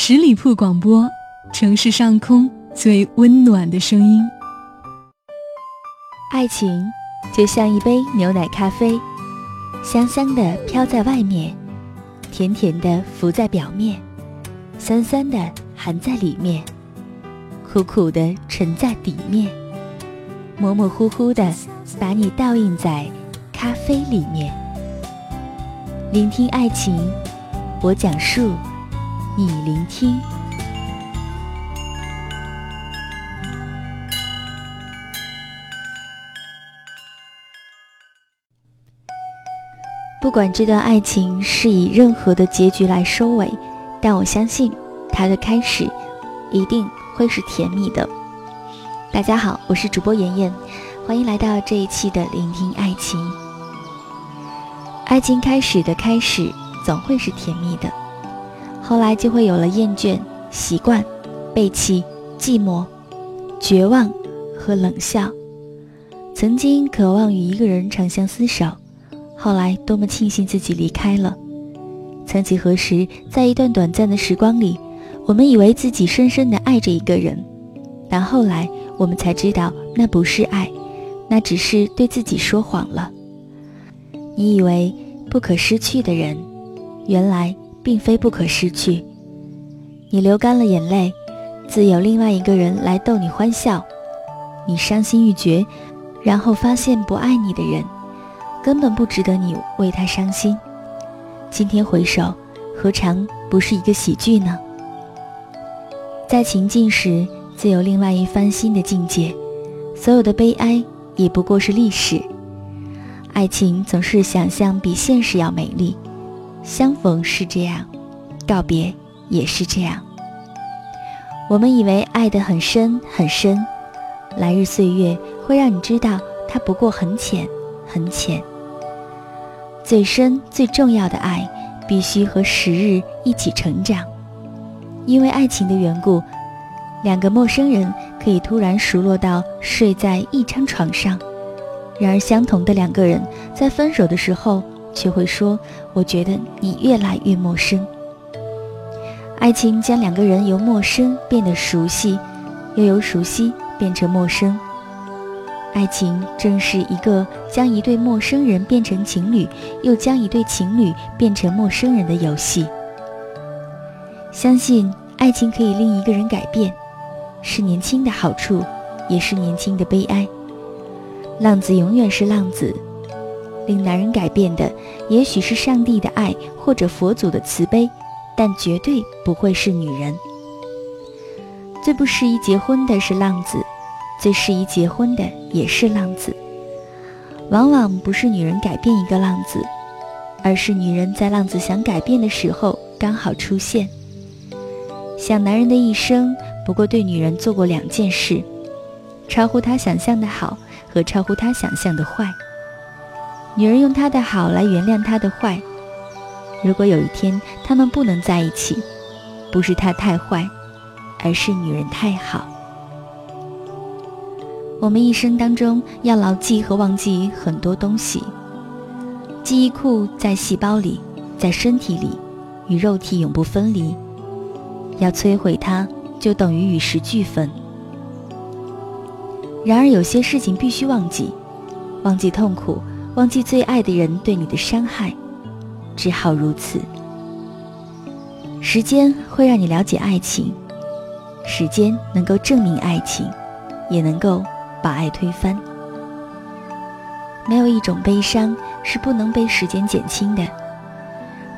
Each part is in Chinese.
十里铺广播，城市上空最温暖的声音。爱情就像一杯牛奶咖啡，香香的飘在外面，甜甜的浮在表面，酸酸的含在里面，苦苦的沉在底面，模模糊糊的把你倒映在咖啡里面。聆听爱情，我讲述。你聆听。不管这段爱情是以任何的结局来收尾，但我相信它的开始一定会是甜蜜的。大家好，我是主播妍妍，欢迎来到这一期的聆听爱情。爱情开始的开始总会是甜蜜的。后来就会有了厌倦、习惯、背弃、寂寞、绝望和冷笑。曾经渴望与一个人长相厮守，后来多么庆幸自己离开了。曾几何时，在一段短暂的时光里，我们以为自己深深的爱着一个人，但后来我们才知道，那不是爱，那只是对自己说谎了。你以为不可失去的人，原来。并非不可失去。你流干了眼泪，自有另外一个人来逗你欢笑。你伤心欲绝，然后发现不爱你的人，根本不值得你为他伤心。今天回首，何尝不是一个喜剧呢？在情境时，自有另外一番新的境界。所有的悲哀也不过是历史。爱情总是想象比现实要美丽。相逢是这样，告别也是这样。我们以为爱得很深很深，来日岁月会让你知道，它不过很浅很浅。最深最重要的爱，必须和时日一起成长。因为爱情的缘故，两个陌生人可以突然熟络到睡在一张床上，然而相同的两个人在分手的时候。却会说：“我觉得你越来越陌生。”爱情将两个人由陌生变得熟悉，又由熟悉变成陌生。爱情正是一个将一对陌生人变成情侣，又将一对情侣变成陌生人的游戏。相信爱情可以令一个人改变，是年轻的好处，也是年轻的悲哀。浪子永远是浪子。令男人改变的，也许是上帝的爱或者佛祖的慈悲，但绝对不会是女人。最不适宜结婚的是浪子，最适宜结婚的也是浪子。往往不是女人改变一个浪子，而是女人在浪子想改变的时候刚好出现。想男人的一生，不过对女人做过两件事：超乎他想象的好和超乎他想象的坏。女人用他的好来原谅他的坏。如果有一天他们不能在一起，不是他太坏，而是女人太好。我们一生当中要牢记和忘记很多东西。记忆库在细胞里，在身体里，与肉体永不分离。要摧毁它，就等于与时俱焚。然而有些事情必须忘记，忘记痛苦。忘记最爱的人对你的伤害，只好如此。时间会让你了解爱情，时间能够证明爱情，也能够把爱推翻。没有一种悲伤是不能被时间减轻的。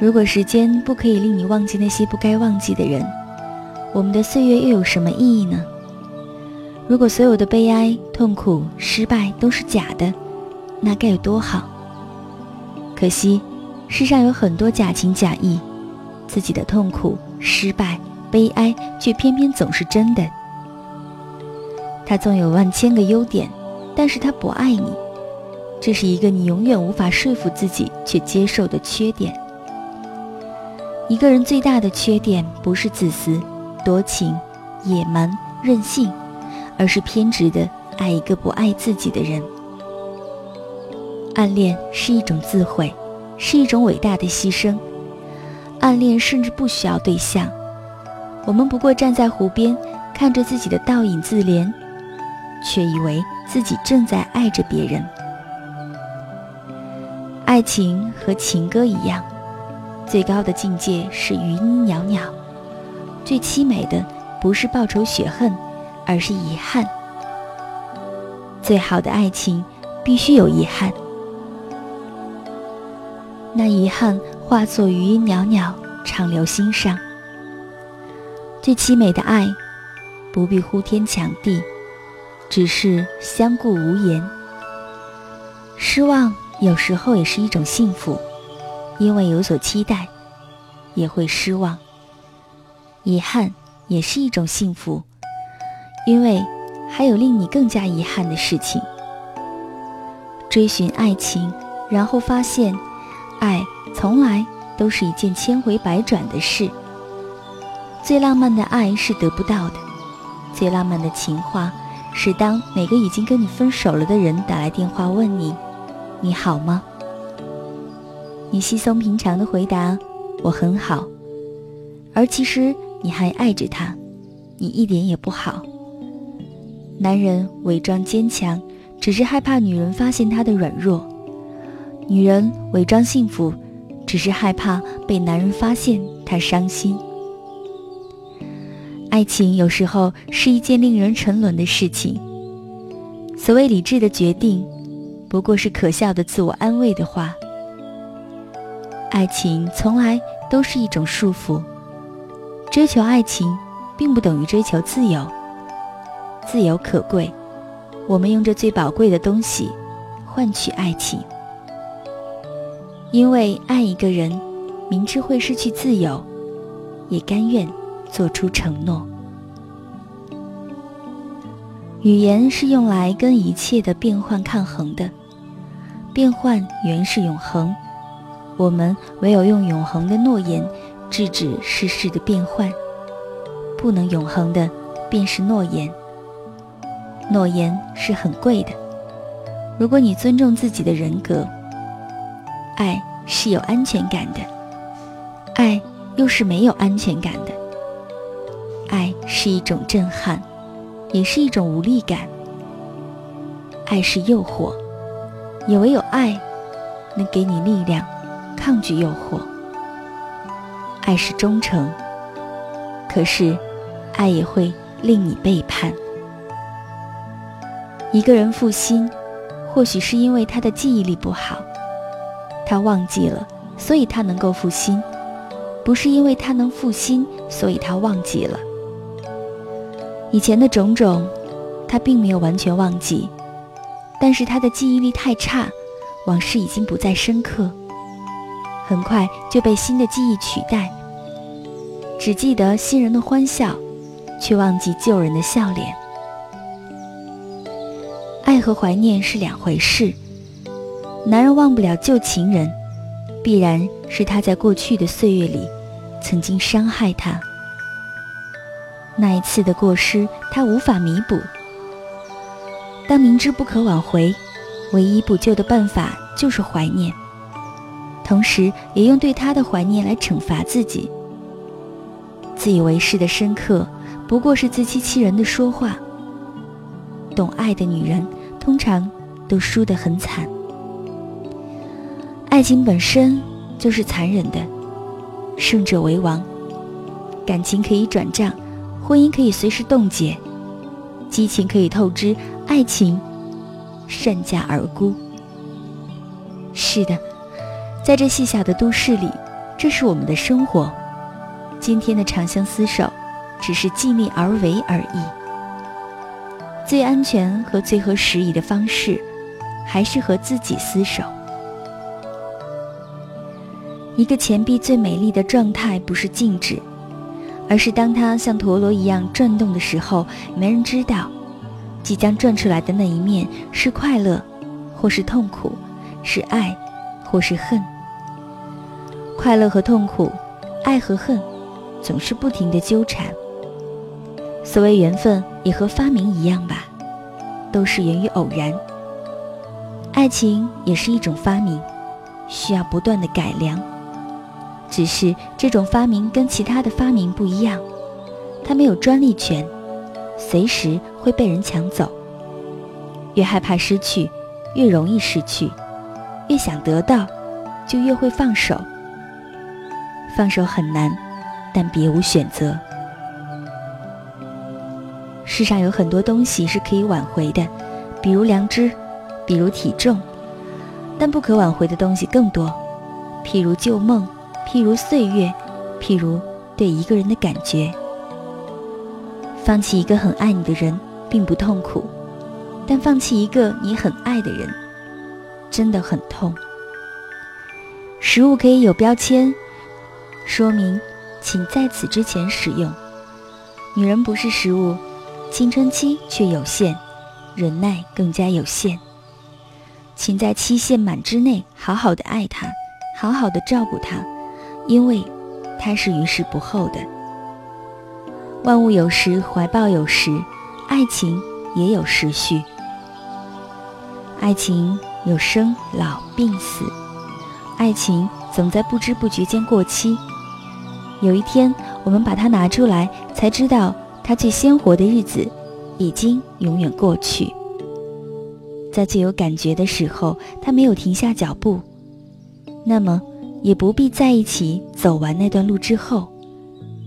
如果时间不可以令你忘记那些不该忘记的人，我们的岁月又有什么意义呢？如果所有的悲哀、痛苦、失败都是假的。那该有多好！可惜，世上有很多假情假意，自己的痛苦、失败、悲哀，却偏偏总是真的。他纵有万千个优点，但是他不爱你，这是一个你永远无法说服自己却接受的缺点。一个人最大的缺点，不是自私、多情、野蛮、任性，而是偏执的爱一个不爱自己的人。暗恋是一种自毁，是一种伟大的牺牲。暗恋甚至不需要对象，我们不过站在湖边，看着自己的倒影自怜，却以为自己正在爱着别人。爱情和情歌一样，最高的境界是余音袅袅，最凄美的不是报仇雪恨，而是遗憾。最好的爱情必须有遗憾，那遗憾化作余音袅袅，长留心上。最凄美的爱，不必呼天抢地，只是相顾无言。失望有时候也是一种幸福，因为有所期待，也会失望。遗憾也是一种幸福，因为还有令你更加遗憾的事情。追寻爱情，然后发现，爱从来都是一件千回百转的事。最浪漫的爱是得不到的，最浪漫的情话是当哪个已经跟你分手了的人打来电话问你：“你好吗？”你稀松平常的回答：“我很好。”而其实你还爱着他，你一点也不好。男人伪装坚强，只是害怕女人发现他的软弱；女人伪装幸福，只是害怕被男人发现她伤心。爱情有时候是一件令人沉沦的事情。所谓理智的决定，不过是可笑的自我安慰的话。爱情从来都是一种束缚。追求爱情，并不等于追求自由。自由可贵，我们用这最宝贵的东西换取爱情。因为爱一个人，明知会失去自由，也甘愿。做出承诺。语言是用来跟一切的变换抗衡的，变换原是永恒。我们唯有用永恒的诺言制止世事的变换。不能永恒的，便是诺言。诺言是很贵的。如果你尊重自己的人格，爱是有安全感的，爱又是没有安全感的。爱是一种震撼，也是一种无力感。爱是诱惑，也唯有爱能给你力量，抗拒诱惑。爱是忠诚，可是爱也会令你背叛。一个人负心，或许是因为他的记忆力不好，他忘记了，所以他能够负心，不是因为他能负心，所以他忘记了。以前的种种，他并没有完全忘记，但是他的记忆力太差，往事已经不再深刻，很快就被新的记忆取代，只记得新人的欢笑，却忘记旧人的笑脸。爱和怀念是两回事，男人忘不了旧情人，必然是他在过去的岁月里，曾经伤害他。那一次的过失，他无法弥补。当明知不可挽回，唯一补救的办法就是怀念，同时也用对他的怀念来惩罚自己。自以为是的深刻，不过是自欺欺人的说话。懂爱的女人，通常都输得很惨。爱情本身就是残忍的，胜者为王。感情可以转账。婚姻可以随时冻结，激情可以透支，爱情善价而沽。是的，在这细小的都市里，这是我们的生活。今天的长相厮守，只是尽力而为而已。最安全和最合时宜的方式，还是和自己厮守。一个钱币最美丽的状态，不是静止。而是当它像陀螺一样转动的时候，没人知道，即将转出来的那一面是快乐，或是痛苦，是爱，或是恨。快乐和痛苦，爱和恨，总是不停的纠缠。所谓缘分，也和发明一样吧，都是源于偶然。爱情也是一种发明，需要不断的改良。只是这种发明跟其他的发明不一样，它没有专利权，随时会被人抢走。越害怕失去，越容易失去；越想得到，就越会放手。放手很难，但别无选择。世上有很多东西是可以挽回的，比如良知，比如体重，但不可挽回的东西更多，譬如旧梦，譬如岁月，譬如对一个人的感觉。放弃一个很爱你的人并不痛苦，但放弃一个你很爱的人，真的很痛。食物可以有标签，说明请在此之前使用。女人不是食物。青春期却有限，忍耐更加有限。请在期限满之内好好的爱她，好好的照顾她，因为它是于事不候的。万物有时，怀抱有时，爱情也有时序。爱情有生老病死，爱情总在不知不觉间过期。有一天，我们把它拿出来，才知道。它最鲜活的日子，已经永远过去。在最有感觉的时候，他没有停下脚步，那么也不必在一起走完那段路之后，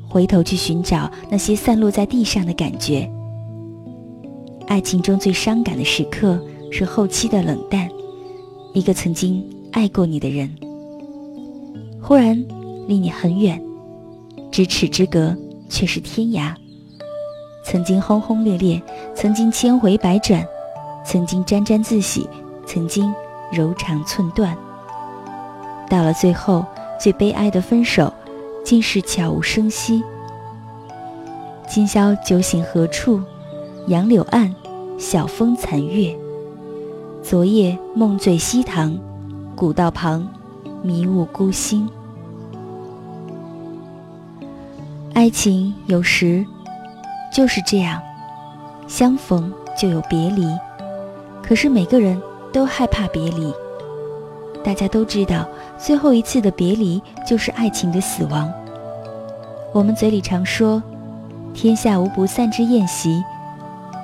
回头去寻找那些散落在地上的感觉。爱情中最伤感的时刻是后期的冷淡，一个曾经爱过你的人，忽然离你很远，咫尺之隔却是天涯。曾经轰轰烈烈，曾经千回百转，曾经沾沾自喜，曾经柔肠寸断。到了最后，最悲哀的分手，竟是悄无声息。今宵酒醒何处？杨柳岸，晓风残月。昨夜梦醉西塘，古道旁，迷雾孤星。爱情有时。就是这样，相逢就有别离，可是每个人都害怕别离。大家都知道，最后一次的别离就是爱情的死亡。我们嘴里常说“天下无不散之宴席”，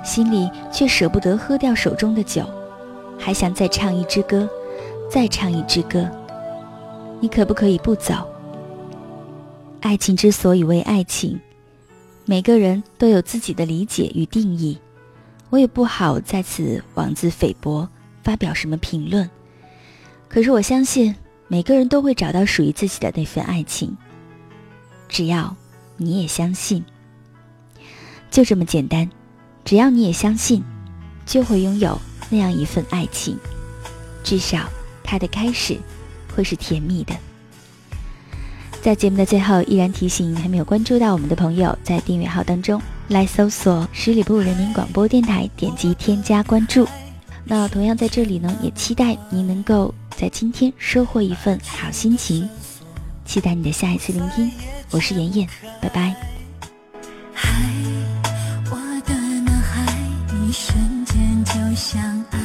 心里却舍不得喝掉手中的酒，还想再唱一支歌，再唱一支歌。你可不可以不走？爱情之所以为爱情。每个人都有自己的理解与定义，我也不好在此妄自菲薄，发表什么评论。可是我相信，每个人都会找到属于自己的那份爱情。只要你也相信，就这么简单。只要你也相信，就会拥有那样一份爱情，至少它的开始会是甜蜜的。在节目的最后，依然提醒还没有关注到我们的朋友，在订阅号当中来搜索十里铺人民广播电台，点击添加关注。那同样在这里呢，也期待您能够在今天收获一份好心情，期待你的下一次聆听。我是妍妍，拜拜。嗨，我的男孩，一瞬间就像爱，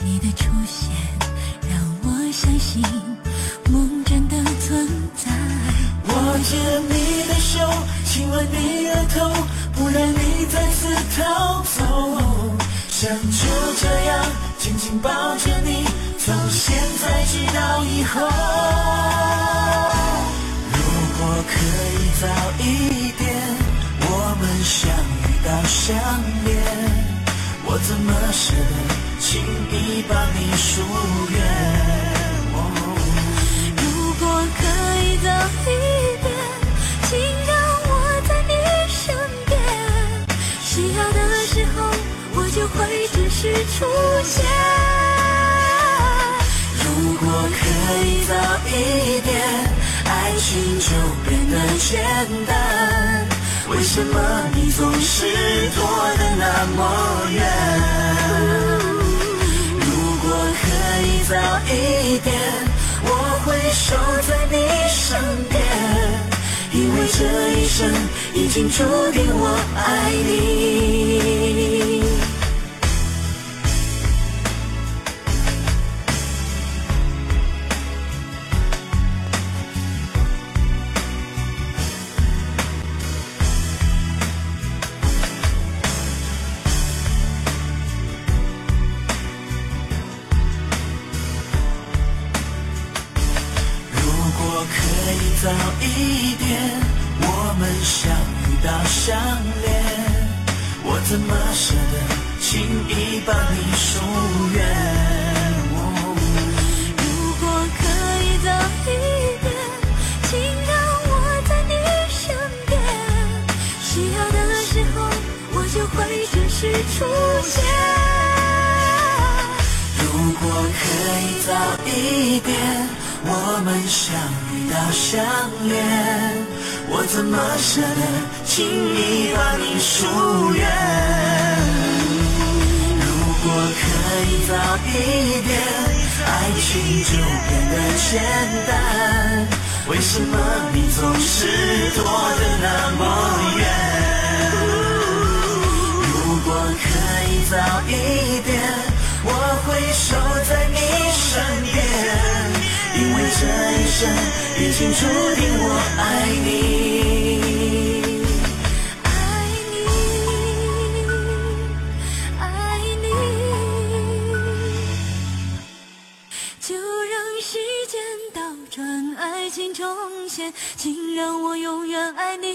你的出现让我相信梦真的存在。握着你的手，亲吻你额头，不让你再次逃走。想就这样紧紧抱着你，从现在直到以后。如果可以早一点，我们相遇到相恋，我怎么舍得轻易把你疏远？如果可以早一点，请让我在你身边，需要的时候我就。会准时出现。如果可以早一点，爱情就变得简单。为什么你总是躲得那么远？如果可以早一点，我会守在你身边。因为这一生已经注定我爱你。会准时出现。如果可以早一点，我们相遇到相恋，我怎么舍得轻易把你疏远？如果可以早一点，爱情就变得简单。为什么你总是躲得那么远？早一点。我会守在你身边，因为这一生已经注定我爱你，爱你，爱你，就让时间倒转，爱情重现，请让我永远爱你，